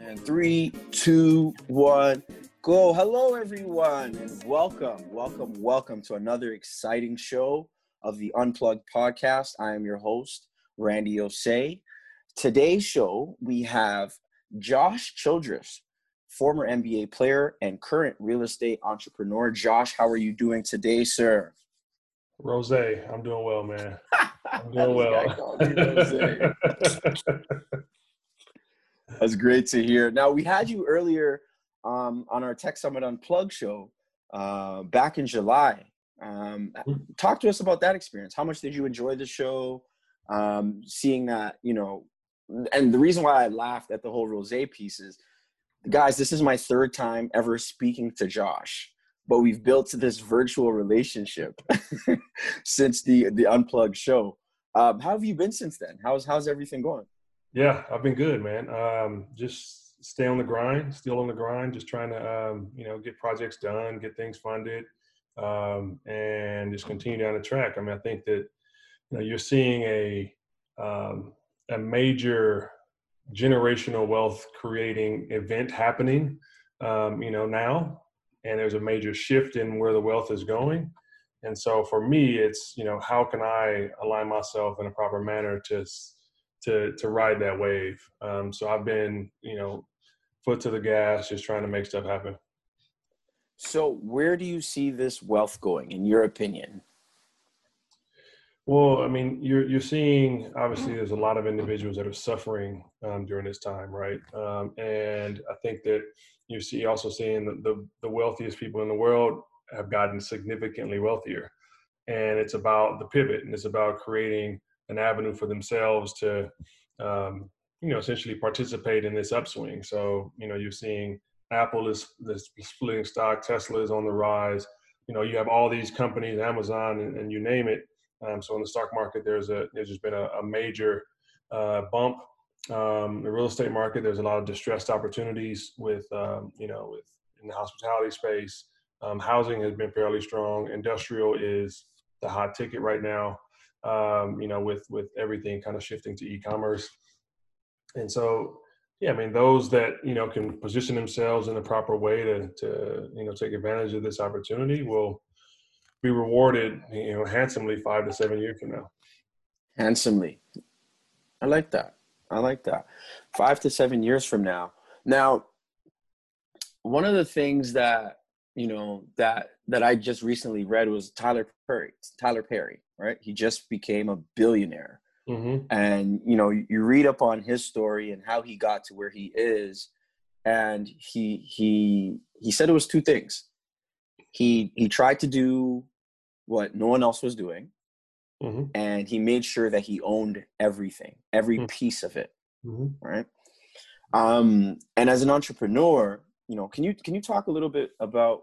And three, two, one, go. Hello, everyone, and welcome, welcome, welcome to another exciting show of the Unplugged podcast. I am your host, Randy Osei. Today's show, we have Josh Childress, former NBA player and current real estate entrepreneur. Josh, how are you doing today, sir? Rose, I'm doing well, man. I'm doing well. That's great to hear. Now we had you earlier um, on our Tech Summit Unplugged show uh, back in July. Um, talk to us about that experience. How much did you enjoy the show? Um, seeing that, you know, and the reason why I laughed at the whole Rose piece is, guys, this is my third time ever speaking to Josh, but we've built this virtual relationship since the the Unplugged show. Um, how have you been since then? How's how's everything going? Yeah, I've been good, man. Um, just stay on the grind, still on the grind, just trying to, um, you know, get projects done, get things funded, um, and just continue down the track. I mean, I think that, you know, you're seeing a, um, a major generational wealth creating event happening, um, you know, now, and there's a major shift in where the wealth is going. And so for me, it's, you know, how can I align myself in a proper manner to, to to ride that wave. Um, so I've been, you know, foot to the gas, just trying to make stuff happen. So where do you see this wealth going, in your opinion? Well, I mean, you're you're seeing obviously there's a lot of individuals that are suffering um, during this time, right? Um, and I think that you see also seeing the, the the wealthiest people in the world have gotten significantly wealthier, and it's about the pivot, and it's about creating an avenue for themselves to, um, you know, essentially participate in this upswing. So, you know, you're seeing Apple is, is splitting stock, Tesla is on the rise. You know, you have all these companies, Amazon, and, and you name it. Um, so in the stock market, there's a there's just been a, a major uh, bump. Um, the real estate market, there's a lot of distressed opportunities with um, you know with in the hospitality space. Um, housing has been fairly strong. Industrial is the hot ticket right now um, you know, with with everything kind of shifting to e-commerce. And so, yeah, I mean, those that you know can position themselves in the proper way to to you know take advantage of this opportunity will be rewarded, you know, handsomely five to seven years from now. Handsomely, I like that. I like that. Five to seven years from now. Now, one of the things that you know that that I just recently read was Tyler Perry. Tyler Perry, right? He just became a billionaire. Mm-hmm. And you know, you read up on his story and how he got to where he is, and he he he said it was two things. He he tried to do what no one else was doing, mm-hmm. and he made sure that he owned everything, every mm-hmm. piece of it, mm-hmm. right? Um, and as an entrepreneur, you know, can you can you talk a little bit about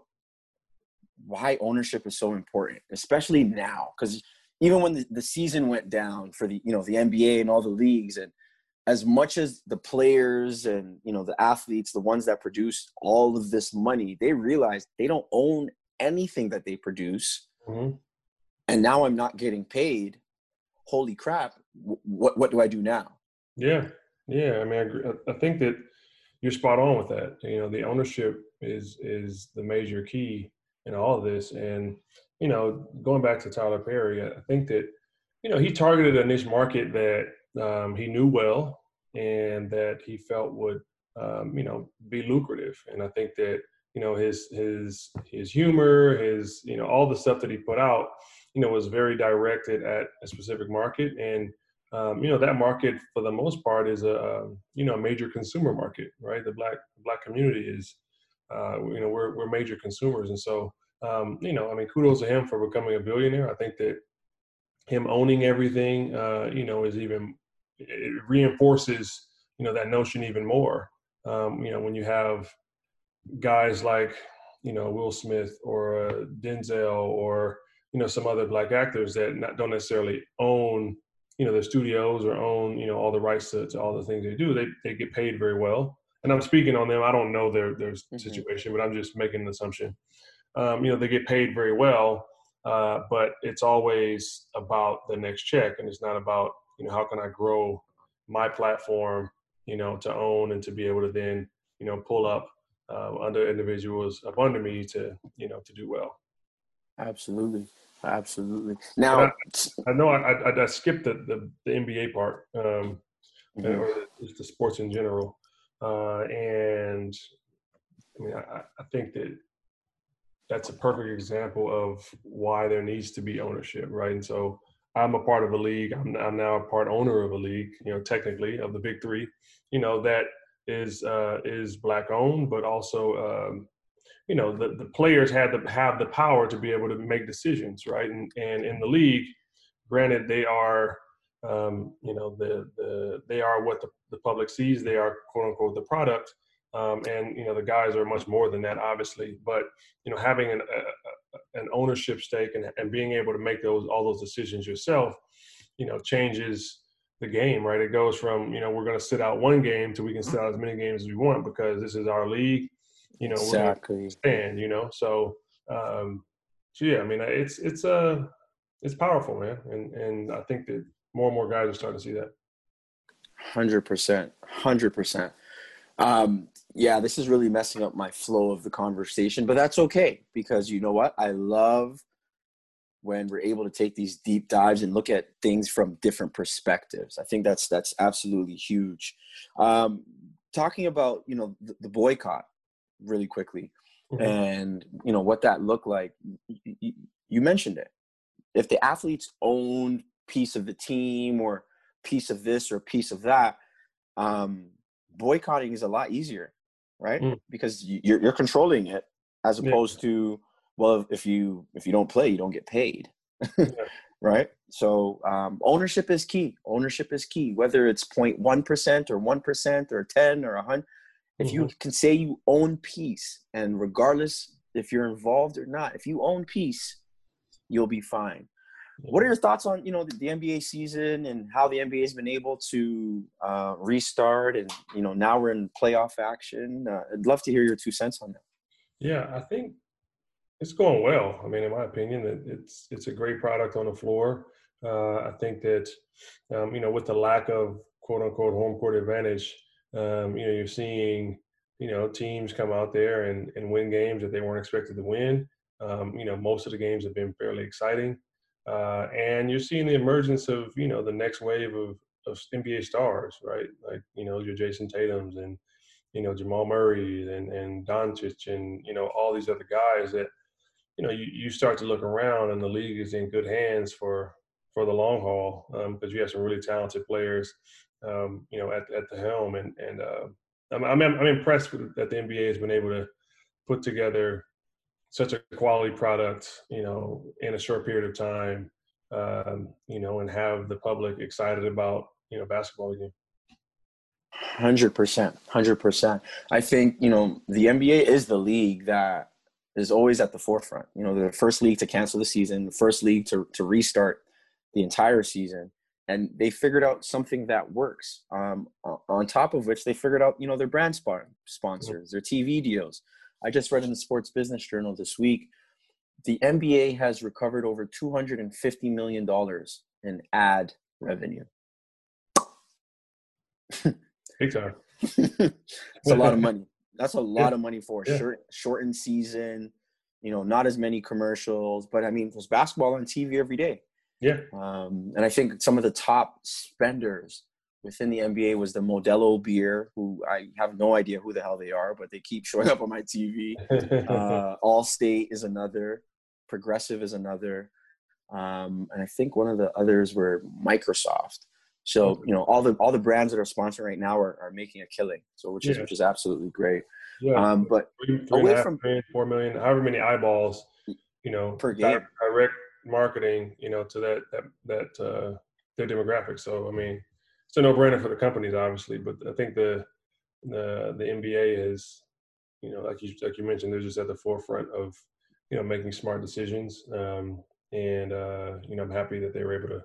why ownership is so important, especially now? Because even when the, the season went down for the you know the NBA and all the leagues and as much as the players and you know the athletes the ones that produce all of this money they realize they don't own anything that they produce. Mm-hmm. and now i'm not getting paid. Holy crap. What what do i do now? Yeah. Yeah. I mean I, I think that you're spot on with that. You know the ownership is is the major key in all of this. And you know, going back to Tyler Perry, I think that, you know, he targeted a niche market that um, he knew well and that he felt would, um, you know, be lucrative. And I think that, you know, his his his humor, his you know, all the stuff that he put out, you know, was very directed at a specific market. And um, you know, that market for the most part is a um, you know a major consumer market, right? The black black community is, uh, you know, we're we're major consumers, and so um, you know, I mean, kudos to him for becoming a billionaire. I think that him owning everything, uh, you know, is even it reinforces you know that notion even more. Um, you know, when you have guys like you know Will Smith or uh, Denzel or you know some other black actors that not, don't necessarily own you know the studios or own you know all the rights to, to all the things they do. They they get paid very well. And I'm speaking on them. I don't know their their mm-hmm. situation, but I'm just making an assumption um, you know, they get paid very well, uh, but it's always about the next check, and it's not about you know how can I grow my platform, you know, to own and to be able to then, you know, pull up uh, under individuals up under me to, you know, to do well. Absolutely. Absolutely. Now, I, I, know I, I, I, skipped the, the, the NBA part, um, mm-hmm. or the, the, sports in general. Uh, and I mean, I, I think that that's a perfect example of why there needs to be ownership, right? And so I'm a part of a league. I'm, I'm now a part owner of a league, you know, technically of the big three, you know, that is uh, is black owned, but also, um, you know, the, the players had to have the power to be able to make decisions, right? And, and in the league, granted, they are, um, you know, the, the they are what the, the public sees. They are quote unquote the product. Um, and you know the guys are much more than that, obviously. But you know, having an, a, an ownership stake and, and being able to make those all those decisions yourself, you know, changes the game, right? It goes from you know we're going to sit out one game to we can sit out as many games as we want because this is our league. You know, exactly. stand. You know, so um, so yeah, I mean, it's it's uh it's powerful, man, and and I think that more and more guys are starting to see that. Hundred percent, hundred percent. Yeah, this is really messing up my flow of the conversation, but that's okay because you know what? I love when we're able to take these deep dives and look at things from different perspectives. I think that's that's absolutely huge. Um, talking about you know the, the boycott really quickly, mm-hmm. and you know what that looked like. You, you mentioned it. If the athletes owned piece of the team or piece of this or piece of that, um, boycotting is a lot easier, right? Mm. Because you're you're controlling it as opposed yeah. to well, if you if you don't play, you don't get paid, yeah. right? So um, ownership is key. Ownership is key. Whether it's 0.1 percent or one percent or ten or a hundred, if mm-hmm. you can say you own piece, and regardless if you're involved or not, if you own piece, you'll be fine. What are your thoughts on you know the, the, NBA season and how the NBA has been able to uh, restart and you know now we're in playoff action? Uh, I'd love to hear your two cents on that. Yeah, I think it's going well. I mean, in my opinion, it's it's a great product on the floor. Uh, I think that um, you know with the lack of quote unquote home court advantage, um, you know you're seeing you know teams come out there and, and win games that they weren't expected to win. Um, you know most of the games have been fairly exciting. Uh, and you're seeing the emergence of you know the next wave of, of NBA stars, right? Like you know your Jayson Tatum's and you know Jamal Murray and and Doncic and you know all these other guys that you know you, you start to look around and the league is in good hands for for the long haul because um, you have some really talented players, um, you know, at, at the helm and and uh, I'm, I'm I'm impressed with, that the NBA has been able to put together such a quality product, you know, in a short period of time, um, you know, and have the public excited about, you know, basketball again. Hundred percent, hundred percent. I think you know the NBA is the league that is always at the forefront. You know, the first league to cancel the season, the first league to to restart the entire season, and they figured out something that works. Um, on top of which, they figured out you know their brand sponsors, their TV deals. I just read in the Sports Business Journal this week the NBA has recovered over $250 million in ad revenue. Big time. it's a lot of money. That's a lot yeah. of money for a yeah. short, shortened season. You know, not as many commercials, but I mean, there's basketball on TV every day. Yeah. Um, and I think some of the top spenders within the NBA was the Modelo beer, who I have no idea who the hell they are, but they keep showing up on my TV. uh, Allstate is another, Progressive is another, um, and I think one of the others were Microsoft. So you know all the all the brands that are sponsoring right now are, are making a killing. So which is yeah. which is absolutely great. Yeah. Um, but three, three away from million, four million, however many eyeballs, you know, per game, direct marketing, you know, to that that that uh, their demographic. So I mean, it's a no-brainer for the companies, obviously. But I think the the the NBA is, you know, like you like you mentioned, they're just at the forefront of you know making smart decisions. Um, and uh, you know, I'm happy that they were able to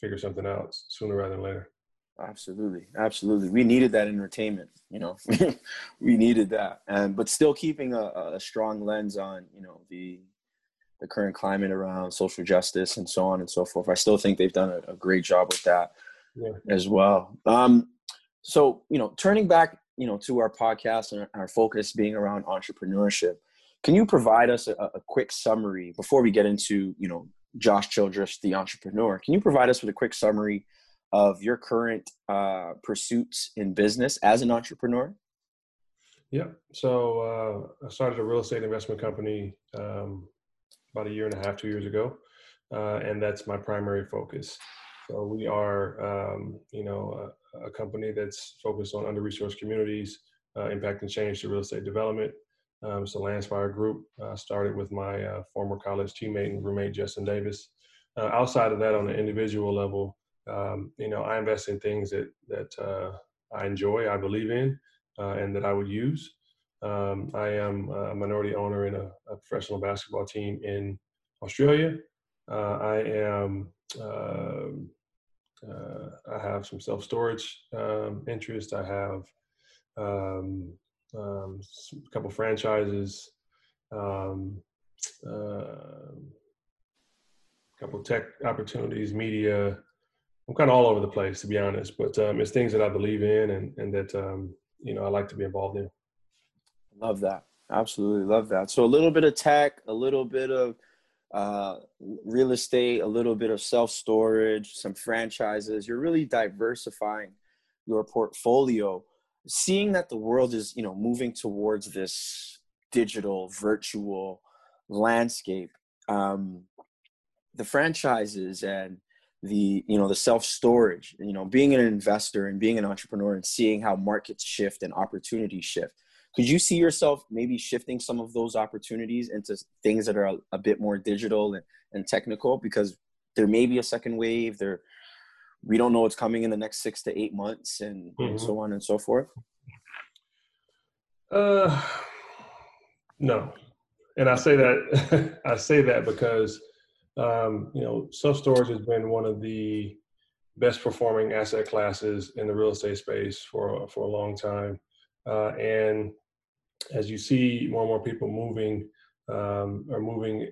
figure something out sooner rather than later. Absolutely, absolutely. We needed that entertainment, you know. we needed that, and but still keeping a, a strong lens on, you know, the the current climate around social justice and so on and so forth. I still think they've done a, a great job with that yeah. as well. Um, so you know turning back you know to our podcast and our focus being around entrepreneurship can you provide us a, a quick summary before we get into you know josh childress the entrepreneur can you provide us with a quick summary of your current uh, pursuits in business as an entrepreneur yeah so uh, i started a real estate investment company um, about a year and a half two years ago uh, and that's my primary focus so we are, um, you know, a, a, company that's focused on under-resourced communities, uh, impacting change to real estate development. Um, so Landspire Group uh, started with my uh, former college teammate and roommate Justin Davis. Uh, outside of that, on an individual level, um, you know, I invest in things that that uh, I enjoy, I believe in, uh, and that I would use. Um, I am a minority owner in a, a professional basketball team in Australia. I am um, uh, I have some self storage um, interest. I have um, um, a couple franchises, um, uh, a couple tech opportunities, media. I'm kind of all over the place, to be honest. But um, it's things that I believe in and and that um, you know I like to be involved in. Love that. Absolutely love that. So a little bit of tech, a little bit of uh, real estate, a little bit of self storage, some franchises. You're really diversifying your portfolio. Seeing that the world is, you know, moving towards this digital, virtual landscape, um, the franchises and the you know the self storage you know being an investor and being an entrepreneur and seeing how markets shift and opportunities shift could you see yourself maybe shifting some of those opportunities into things that are a, a bit more digital and, and technical? Because there may be a second wave there we don't know what's coming in the next six to eight months and, mm-hmm. and so on and so forth. Uh no. And i say that i say that because um, you know self storage has been one of the best performing asset classes in the real estate space for for a long time. Uh, and as you see more and more people moving um, are moving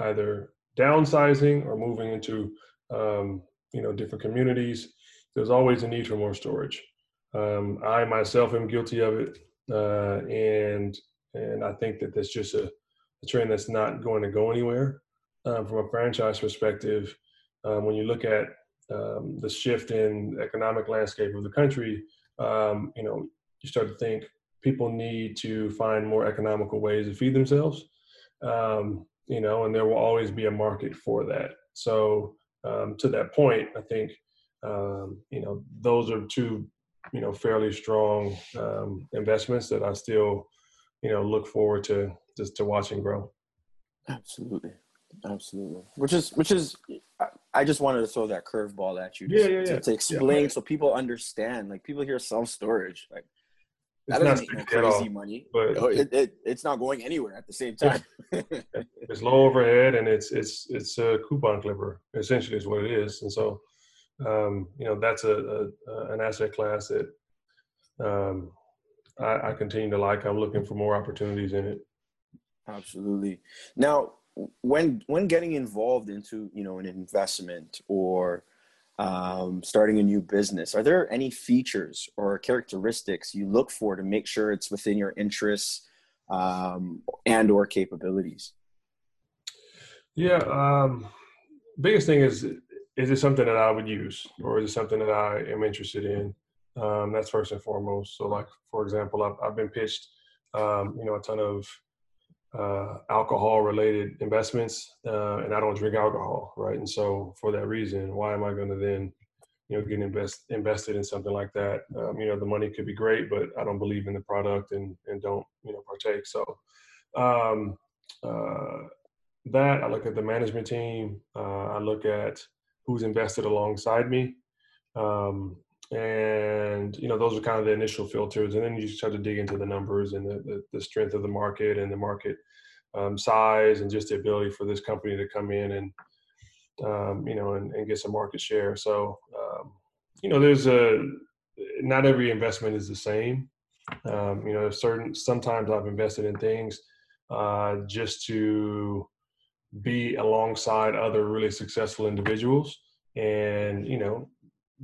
either downsizing or moving into um, you know different communities there's always a need for more storage. Um, i myself am guilty of it uh, and and i think that that's just a, a trend that's not going to go anywhere. Um, from a franchise perspective um, when you look at um, the shift in economic landscape of the country you know you start to think people need to find more economical ways to feed themselves. Um, you know, and there will always be a market for that. So um, to that point, I think um, you know those are two you know fairly strong um, investments that I still you know look forward to just to watching grow. Absolutely, absolutely. Which is which is I just wanted to throw that curveball at you, yeah, yeah, yeah. To, to explain yeah. so people understand. Like people hear self storage, like that doesn't make no crazy money, but it, it, it's not going anywhere at the same time. it's low overhead and it's it's it's a coupon clipper essentially is what it is, and so um, you know that's a, a, an asset class that um, I, I continue to like. I'm looking for more opportunities in it. Absolutely. Now, when when getting involved into you know an investment or um, starting a new business? Are there any features or characteristics you look for to make sure it's within your interests um, and or capabilities? Yeah um, biggest thing is is it something that i would use or is it something that i am interested in? Um, that's first and foremost. So like for example i've, I've been pitched um, you know a ton of uh, alcohol related investments uh, and I don't drink alcohol, right? And so for that reason, why am I going to then, you know, get invest, invested in something like that? Um, you know, the money could be great, but I don't believe in the product and, and don't, you know, partake. So um, uh, that I look at the management team. Uh, I look at who's invested alongside me. Um, and you know those are kind of the initial filters and then you start to dig into the numbers and the, the, the strength of the market and the market um, size and just the ability for this company to come in and um, you know and, and, get some market share. So um, you know there's a not every investment is the same. Um, you know certain sometimes i've invested in things uh, just to be alongside other really successful individuals. And you know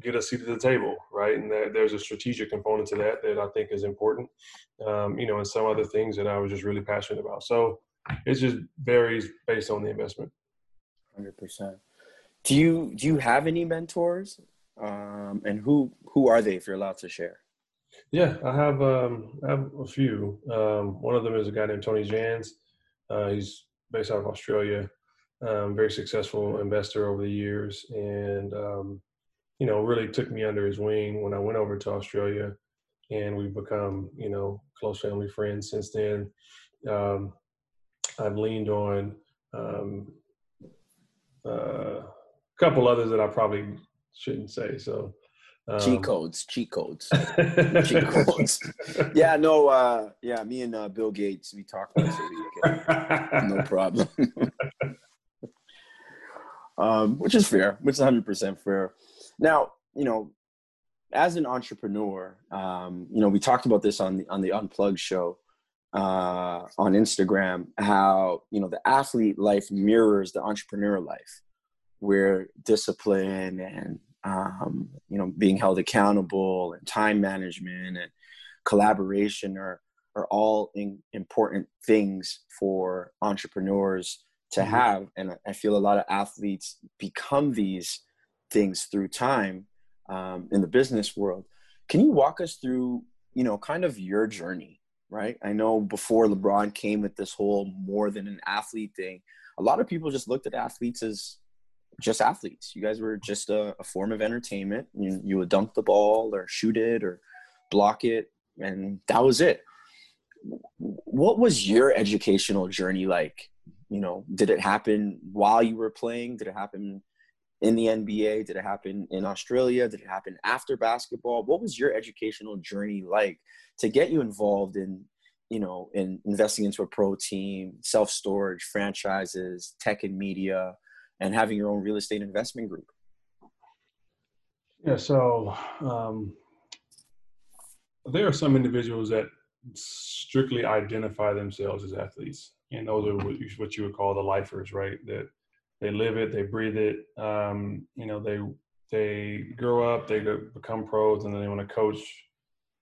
get a seat at the table, right? And that, there's a strategic component to that that I think is important, um, you know, and some other things that I was just really passionate about. So it just varies based on the investment. Hundred percent. Do you do you have any mentors, um, and who who are they? If you're allowed to share. Yeah, I have um, I have a few. Um, one of them is a guy named Tony Jans. Uh, he's based out of Australia. Um, very successful investor over the years, and um, you know, really took me under his wing when I went over to Australia, and we've become you know close family friends since then. Um, I've leaned on um, uh, a couple others that I probably shouldn't say. So um, cheat codes, cheat codes, cheat codes. Yeah, no, uh, yeah, me and uh, Bill Gates, we talked about it. no problem. um, which is fair, which is 100% fair. Now, you know, as an entrepreneur, um, you know, we talked about this on the on the Unplugged show uh, on Instagram. How you know the athlete life mirrors the entrepreneur life, where discipline and um, you know being held accountable and time management and collaboration are are all in, important things for entrepreneurs to mm-hmm. have and i feel a lot of athletes become these things through time um, in the business world can you walk us through you know kind of your journey right i know before lebron came with this whole more than an athlete thing a lot of people just looked at athletes as just athletes. You guys were just a, a form of entertainment. You, you would dunk the ball or shoot it or block it, and that was it. What was your educational journey like? You know, did it happen while you were playing? Did it happen in the NBA? Did it happen in Australia? Did it happen after basketball? What was your educational journey like to get you involved in, you know, in investing into a pro team, self storage, franchises, tech and media? and having your own real estate investment group? Yeah, so um, there are some individuals that strictly identify themselves as athletes, and those are what you, what you would call the lifers, right? That they live it, they breathe it. Um, you know, they they grow up, they become pros, and then they want to coach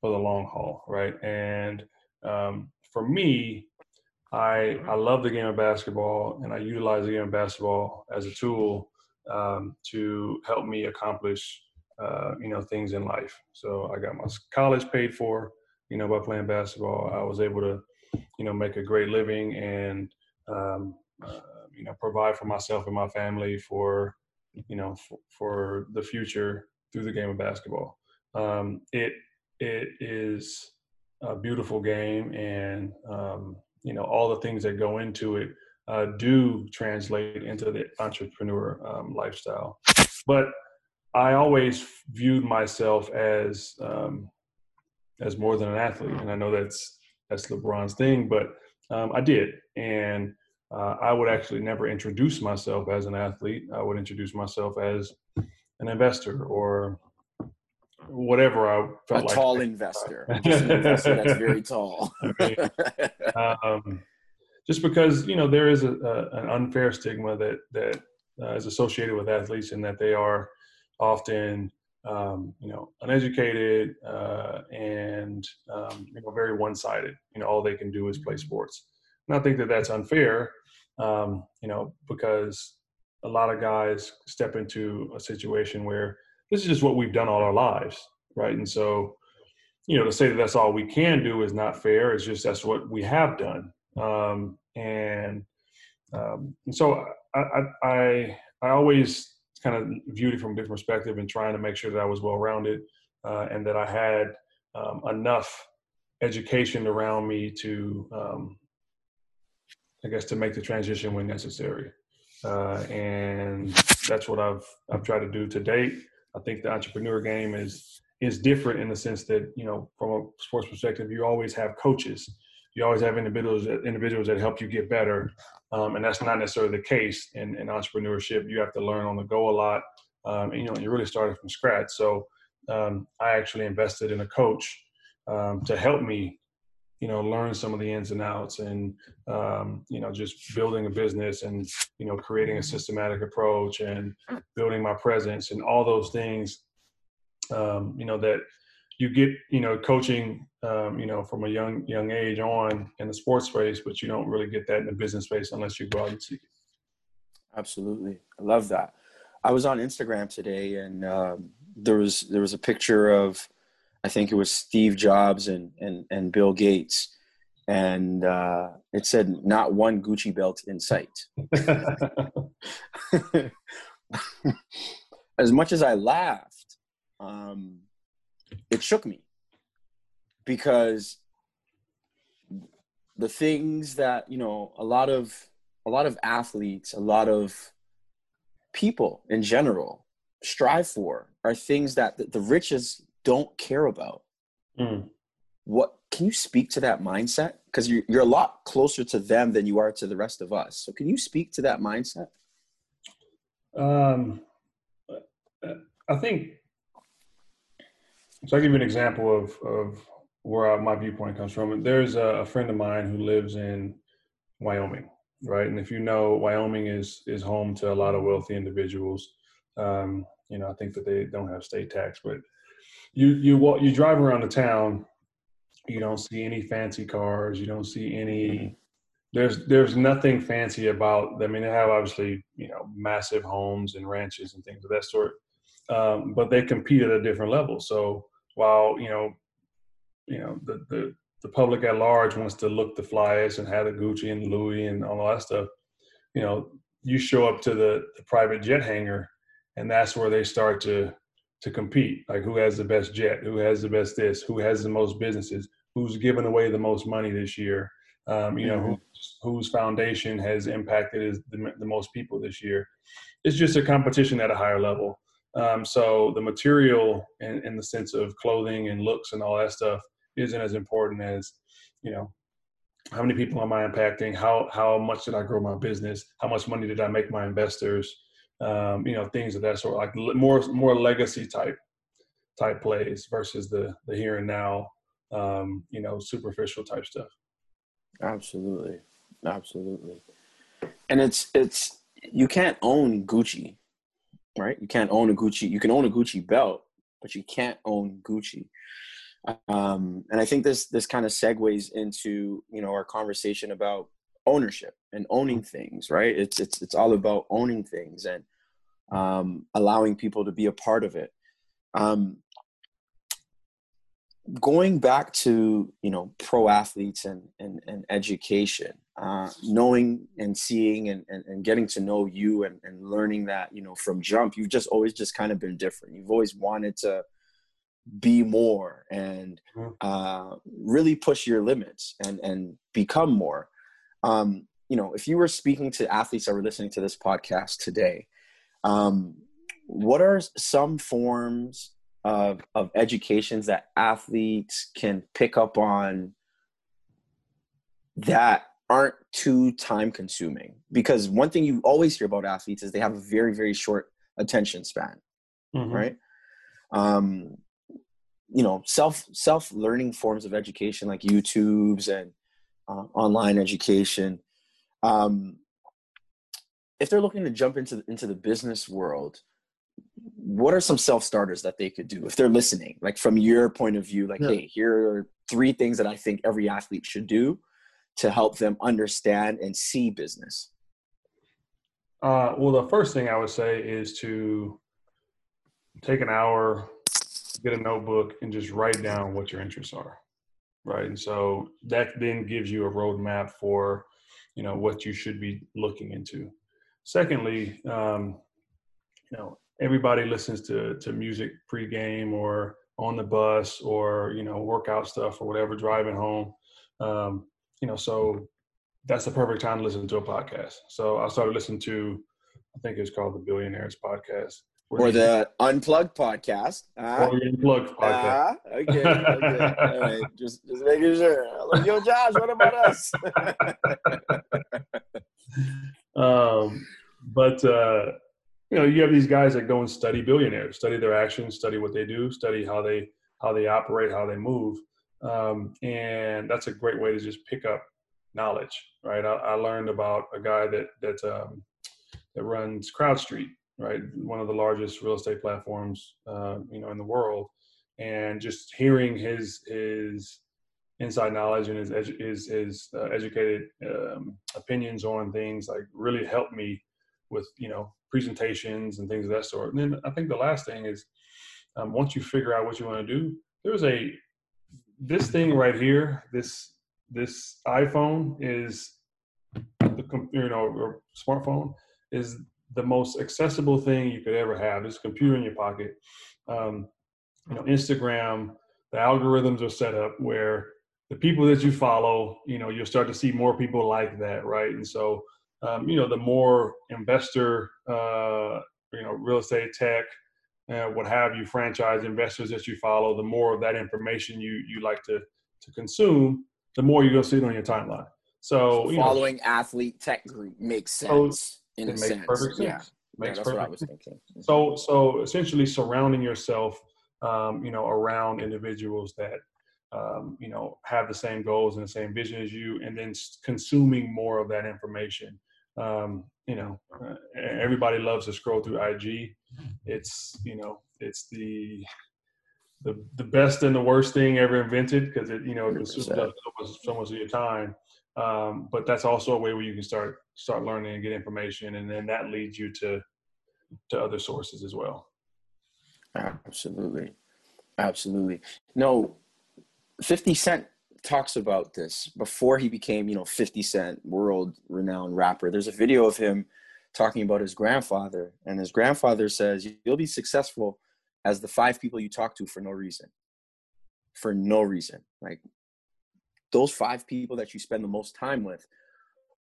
for the long haul, right? And um, for me, I I love the game of basketball, and I utilize the game of basketball as a tool um, to help me accomplish uh, you know things in life. So I got my college paid for, you know, by playing basketball. I was able to, you know, make a great living and um, uh, you know provide for myself and my family for you know for, for the future through the game of basketball. Um, it it is a beautiful game and um, you know all the things that go into it uh, do translate into the entrepreneur um, lifestyle. But I always viewed myself as um, as more than an athlete, and I know that's that's LeBron's thing, but um, I did, and uh, I would actually never introduce myself as an athlete. I would introduce myself as an investor or whatever I felt a like. tall investor. Just an investor that's very tall. um, just because you know there is a, a, an unfair stigma that that uh, is associated with athletes and that they are often um, you know uneducated uh, and um, you know very one-sided. You know all they can do is play sports. And I think that that's unfair. Um, you know because a lot of guys step into a situation where this is just what we've done all our lives, right? And so, you know, to say that that's all we can do is not fair. It's just that's what we have done. Um, and, um, and so I, I, I, I always kind of viewed it from a different perspective and trying to make sure that I was well rounded uh, and that I had um, enough education around me to, um, I guess, to make the transition when necessary. Uh, and that's what I've I've tried to do to date. I think the entrepreneur game is is different in the sense that you know from a sports perspective, you always have coaches, you always have individuals that, individuals that help you get better, um, and that's not necessarily the case in, in entrepreneurship. You have to learn on the go a lot, um, and you know you really started from scratch. So um, I actually invested in a coach um, to help me you know learn some of the ins and outs and um, you know just building a business and you know creating a systematic approach and building my presence and all those things um, you know, that you get, you know, coaching, um, you know, from a young young age on in the sports space, but you don't really get that in the business space unless you go out and seek it. Absolutely, I love that. I was on Instagram today, and um, there was there was a picture of, I think it was Steve Jobs and and and Bill Gates, and uh, it said not one Gucci belt in sight. as much as I laughed, um, it shook me because the things that you know a lot of a lot of athletes a lot of people in general strive for are things that the, the riches don't care about mm. what can you speak to that mindset because you're, you're a lot closer to them than you are to the rest of us so can you speak to that mindset um i think so I'll give you an example of, of where my viewpoint comes from. There's a, a friend of mine who lives in Wyoming, right? And if you know, Wyoming is is home to a lot of wealthy individuals. Um, you know, I think that they don't have state tax, but you you walk you drive around the town, you don't see any fancy cars, you don't see any. Mm-hmm. There's there's nothing fancy about. I mean, they have obviously you know massive homes and ranches and things of that sort, um, but they compete at a different level. So while you know, you know the the the public at large wants to look the flyest and have the Gucci and Louis and all that stuff, you know, you show up to the, the private jet hangar, and that's where they start to to compete. Like who has the best jet, who has the best this, who has the most businesses, who's given away the most money this year, um, you know, mm-hmm. whose, whose foundation has impacted the, the most people this year. It's just a competition at a higher level. Um, so the material in, in the sense of clothing and looks and all that stuff isn't as important as, you know, how many people am I impacting? How how much did I grow my business? How much money did I make my investors? Um, you know, things of that sort, like more more legacy type type plays versus the the here and now, um, you know, superficial type stuff. Absolutely, absolutely, and it's it's you can't own Gucci right? You can't own a Gucci. You can own a Gucci belt, but you can't own Gucci. Um, and I think this this kind of segues into you know our conversation about ownership and owning things, right? It's it's it's all about owning things and um, allowing people to be a part of it. Um, going back to you know pro athletes and and, and education uh, knowing and seeing and, and, and, getting to know you and, and learning that you know from jump you've just always just kind of been different you've always wanted to be more and mm-hmm. uh, really push your limits and and become more um, you know if you were speaking to athletes that were listening to this podcast today um, what are some forms of, of educations that athletes can pick up on that aren't too time consuming because one thing you always hear about athletes is they have a very very short attention span mm-hmm. right um you know self self learning forms of education like youtube's and uh, online education um if they're looking to jump into into the business world what are some self starters that they could do if they're listening like from your point of view like yeah. hey here are three things that i think every athlete should do to help them understand and see business? Uh, well, the first thing I would say is to take an hour, get a notebook, and just write down what your interests are. Right. And so that then gives you a roadmap for, you know, what you should be looking into. Secondly, um, you know, everybody listens to, to music pregame or on the bus or, you know, workout stuff or whatever, driving home. Um, you know, so that's the perfect time to listen to a podcast. So I started listening to, I think it's called the Billionaires Podcast. Or the Unplugged Podcast. Uh, or the Unplugged Podcast. Uh, okay, okay. All right. Just, just making sure. Like, yo, Josh, what about us? um, but, uh, you know, you have these guys that go and study billionaires, study their actions, study what they do, study how they how they operate, how they move. Um, and that's a great way to just pick up knowledge, right? I, I learned about a guy that that um, that runs CrowdStreet, right? One of the largest real estate platforms, uh, you know, in the world, and just hearing his his inside knowledge and his his, his uh, educated um, opinions on things like really helped me with you know presentations and things of that sort. And then I think the last thing is um, once you figure out what you want to do, there's a this thing right here, this this iPhone is the you know or smartphone is the most accessible thing you could ever have. It's a computer in your pocket. Um, you know, Instagram, the algorithms are set up where the people that you follow, you know, you'll start to see more people like that, right? And so, um, you know, the more investor, uh, you know, real estate tech, uh, what have you, franchise investors that you follow, the more of that information you you like to to consume, the more you're gonna see it on your timeline. So, so following know, athlete tech group makes sense so in a makes sense. Perfect sense. Yeah. Makes yeah, that's what I was thinking. So, so essentially, surrounding yourself, um, you know, around individuals that um, you know have the same goals and the same vision as you, and then consuming more of that information. Um, you know, uh, everybody loves to scroll through IG. It's you know, it's the the the best and the worst thing ever invented because it you know consumes so much, so much of your time. Um, but that's also a way where you can start start learning and get information, and then that leads you to to other sources as well. Absolutely, absolutely. No, Fifty Cent talks about this before he became, you know, Fifty Cent, world renowned rapper. There's a video of him talking about his grandfather, and his grandfather says, "You'll be successful as the five people you talk to for no reason, for no reason. Like those five people that you spend the most time with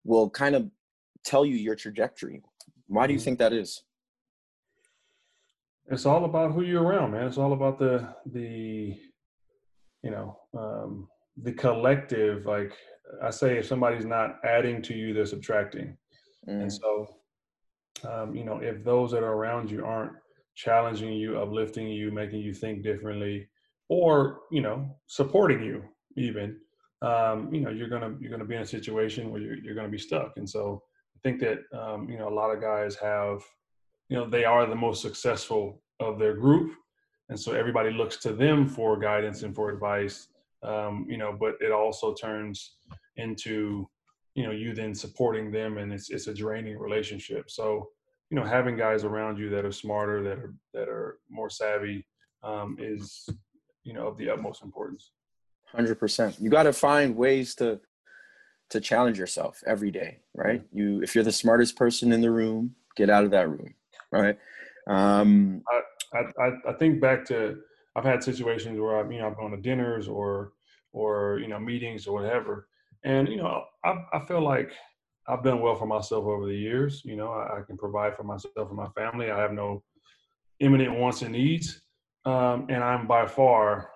will kind of tell you your trajectory. Why do you mm-hmm. think that is? It's all about who you're around, man. It's all about the the you know um, the collective. Like I say, if somebody's not adding to you, they're subtracting, mm. and so um, you know if those that are around you aren't challenging you, uplifting you, making you think differently, or you know supporting you even um, you know you're gonna you're gonna be in a situation where you're, you're gonna be stuck and so i think that um, you know a lot of guys have you know they are the most successful of their group and so everybody looks to them for guidance and for advice um, you know but it also turns into you know you then supporting them and it's it's a draining relationship so you know having guys around you that are smarter that are that are more savvy um, is you know of the utmost importance Hundred percent. You got to find ways to to challenge yourself every day, right? You, if you're the smartest person in the room, get out of that room, right? Um, I, I I think back to I've had situations where I you know I've gone to dinners or or you know meetings or whatever, and you know I I feel like I've done well for myself over the years. You know I, I can provide for myself and my family. I have no imminent wants and needs, um, and I'm by far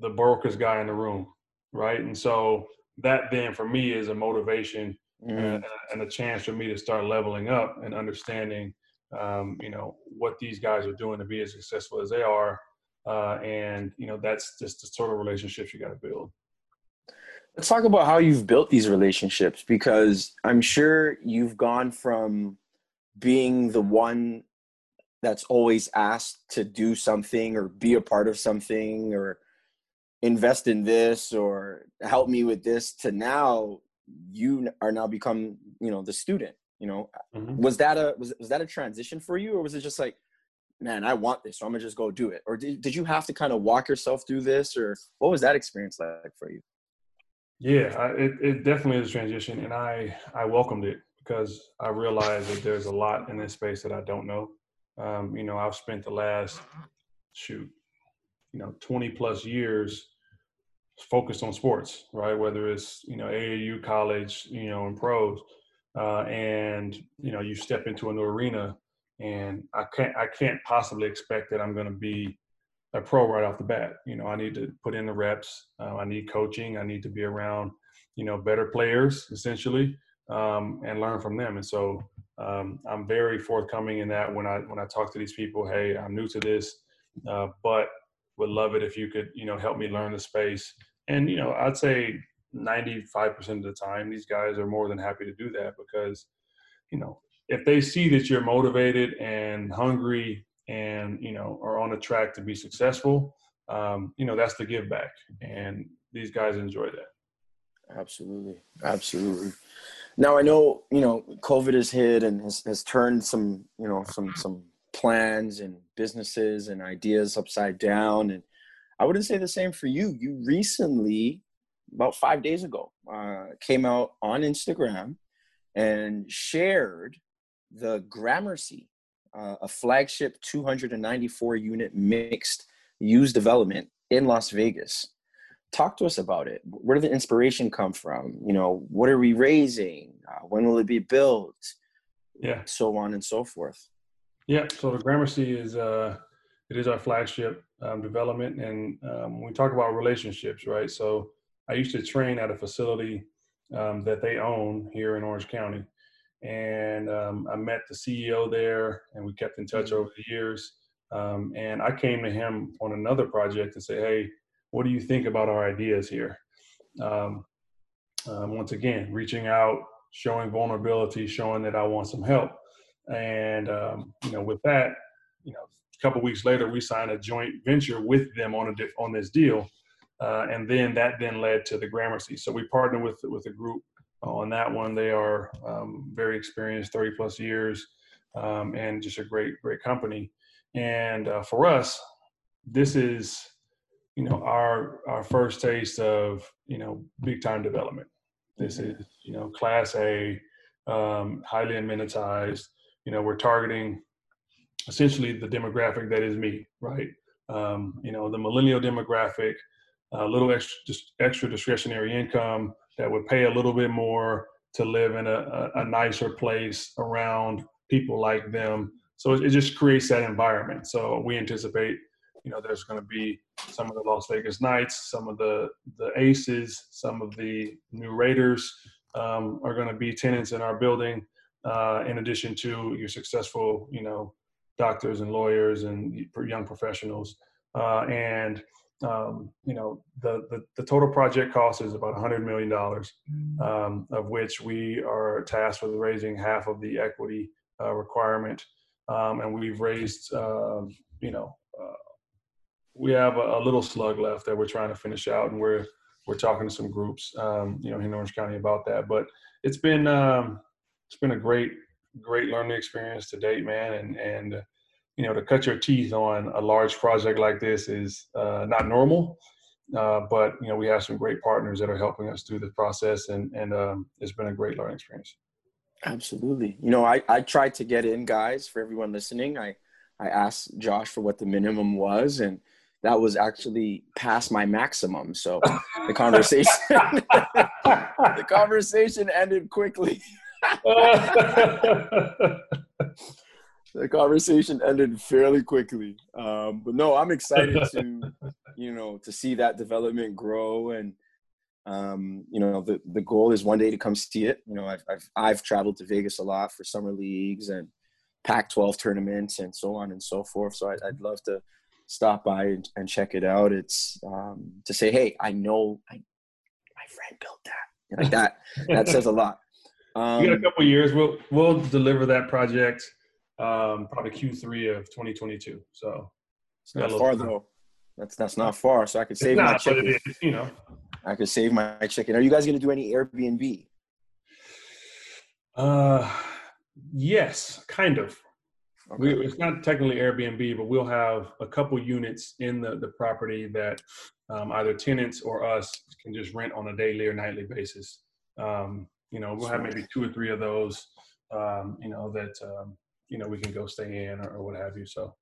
the brokest guy in the room, right? And so that then for me is a motivation mm. and, and, a chance for me to start leveling up and understanding, um, you know, what these guys are doing to be as successful as they are. Uh, and you know, that's just the sort of relationships you got to build. Let's talk about how you've built these relationships because I'm sure you've gone from being the one that's always asked to do something or be a part of something or invest in this or help me with this to now you are now become you know the student you know mm-hmm. was that a was, was that a transition for you or was it just like man i want this so i'm gonna just go do it. Or did, did you have to kind of walk yourself through this or what was that experience like for you? Yeah I, it, it definitely is a transition and i i welcomed it because i realized that there's a lot in this space that i don't know. Um, you know i've spent the last shoot you know 20 plus years focused on sports, right? Whether it's you know AAU, college, you know, and pros, uh, and you know you step into a new arena, and I can't I can't possibly expect that I'm going to be a pro right off the bat. You know, I need to put in the reps. Uh, I need coaching. I need to be around you know better players essentially, um, and learn from them. And so um, I'm very forthcoming in that when I when I talk to these people. Hey, I'm new to this, uh, but would love it if you could you know help me learn the space and, you know, I'd say 95% of the time, these guys are more than happy to do that because, you know, if they see that you're motivated and hungry and you know are on a track to be successful, um, you know that's the give back, and these guys enjoy that. Absolutely, absolutely. Now I know you know COVID has hit and has, has turned some you know some some plans and businesses and ideas upside down, and I wouldn't say the same for you. You recently, about five days ago, uh, came out on Instagram and shared the Gramercy, uh, a flagship 294 unit mixed use development in Las Vegas. Talk to us about it. Where did the inspiration come from? You know, what are we raising? Uh, when will it be built? Yeah. So on and so forth. Yeah. So the Gramercy is uh, it is our flagship um, development, and um, we talk about relationships, right? So I used to train at a facility um, that they own here in Orange County, and um, I met the CEO there, and we kept in touch mm-hmm. over the years. Um, and I came to him on another project and say, "Hey, what do you think about our ideas here?" Um, um, once again, reaching out, showing vulnerability, showing that I want some help, and um, you know, with that, you know, a couple weeks later, we signed a joint venture with them on a on this deal, uh, and then that then led to the Gramercy. So we partnered with with a group on that one. They are um, very experienced, 30 plus years, um, and just a great, great company. And uh, for us, this is, you know, our our first taste of you know big time development. This mm-hmm. is you know class A, um, highly amenitized. You know, we're targeting essentially the demographic that is me, right? Um, you know, the millennial demographic, a little extra, just extra discretionary income, that would pay a little bit more to live in a, a, nicer place around people like them. So it, it just creates that environment. So we anticipate, you know, there's going to be some of the Las Vegas Knights, some of the the Aces, some of the new Raiders um, are going to be tenants in our building. Uh, in addition to your successful, you know, doctors and lawyers and young professionals, uh, and um, you know, the, the, the, total project cost is about $100 million, mm. um, of which we are tasked with raising half of the equity uh, requirement. Um, and we've raised, uh, you know, uh, we have a, a, little slug left that we're trying to finish out, and we're we're talking to some groups, um, you know, in Orange County about that. But it's been um, it's been a great great learning experience to date, man, and and you know, to cut your teeth on a large project like this is uh, not normal. Uh, but you know, we have some great partners that are helping us through this process, and and um, it's been a great learning experience. Absolutely. You know, I I tried to get in, guys. For everyone listening, I I asked Josh for what the minimum was, and that was actually past my maximum. So the conversation the conversation ended quickly. the conversation ended fairly quickly. Um, but no, I'm excited to, you know, to see that development grow. And, um, you know, the, the goal is one day to come see it. You know, I've, I've, I've traveled to Vegas a lot for summer leagues and Pac 12 tournaments and so on and so forth. So I'd, I'd love to stop by and, and check it out. It's um, to say, Hey, I know I, my friend built that like that. that says a lot. Um, you got a couple years. We'll, we'll deliver that project um, probably Q3 of 2022. So it's not far time. though. That's that's not far. So I could save not, my chicken. you know, I could save my chicken. Are you guys going to do any Airbnb? Uh, yes, kind of. Okay. We, it's not technically Airbnb, but we'll have a couple units in the, the property that um, either tenants or us can just rent on a daily or nightly basis. Um, you know, we'll have maybe two or three of those. Um, you know that um, you know we can go stay in or, or what have you. So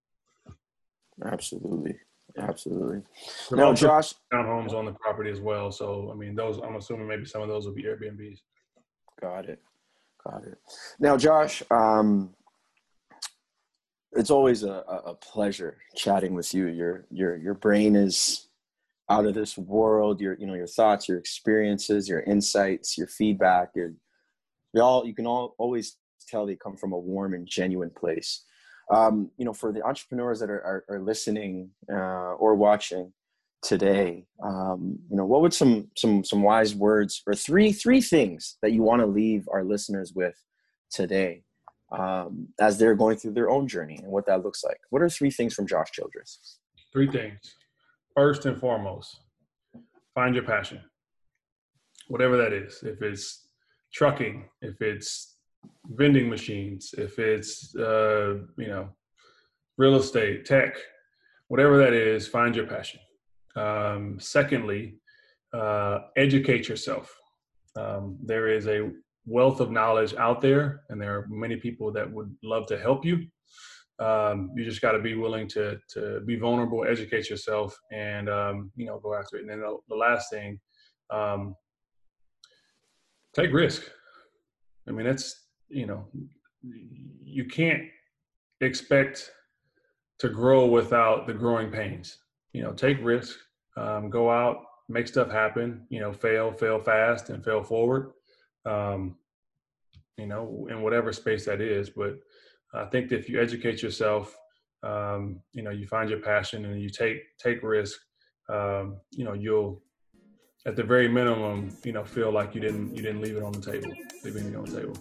absolutely, absolutely. now, Josh, townhomes on the property as well. So I mean, those I'm assuming maybe some of those will be Airbnbs. Got it, got it. Now, Josh, um, it's always a, a pleasure chatting with you. Your your your brain is out of this world. Your you know your thoughts, your experiences, your insights, your feedback. You all you can all always tell they come from a warm and genuine place. Um, you know, for the entrepreneurs that are, are, are listening uh, or watching today, um, you know, what would some some some wise words or three three things that you want to leave our listeners with today um, as they're going through their own journey and what that looks like. What are three things from Josh Childress? Three things. First and foremost, find your passion, whatever that is. If it's trucking, if it's vending machines, if it's uh, you know real estate, tech, whatever that is, find your passion. Um, secondly, uh, educate yourself. Um, there is a wealth of knowledge out there, and there are many people that would love to help you. Um, you just got to be willing to to be vulnerable, educate yourself, and um, you know go after it. And then the, the last thing, um, take risk. I mean, that's you know, you can't expect to grow without the growing pains. You know, take risk, um, go out, make stuff happen. You know, fail, fail fast, and fail forward. Um, you know, in whatever space that is. But I think if you educate yourself, um, you know, you find your passion and you take take risk. Um, you know, you'll at the very minimum, you know, feel like you didn't you didn't leave it on the table, leave anything on the table.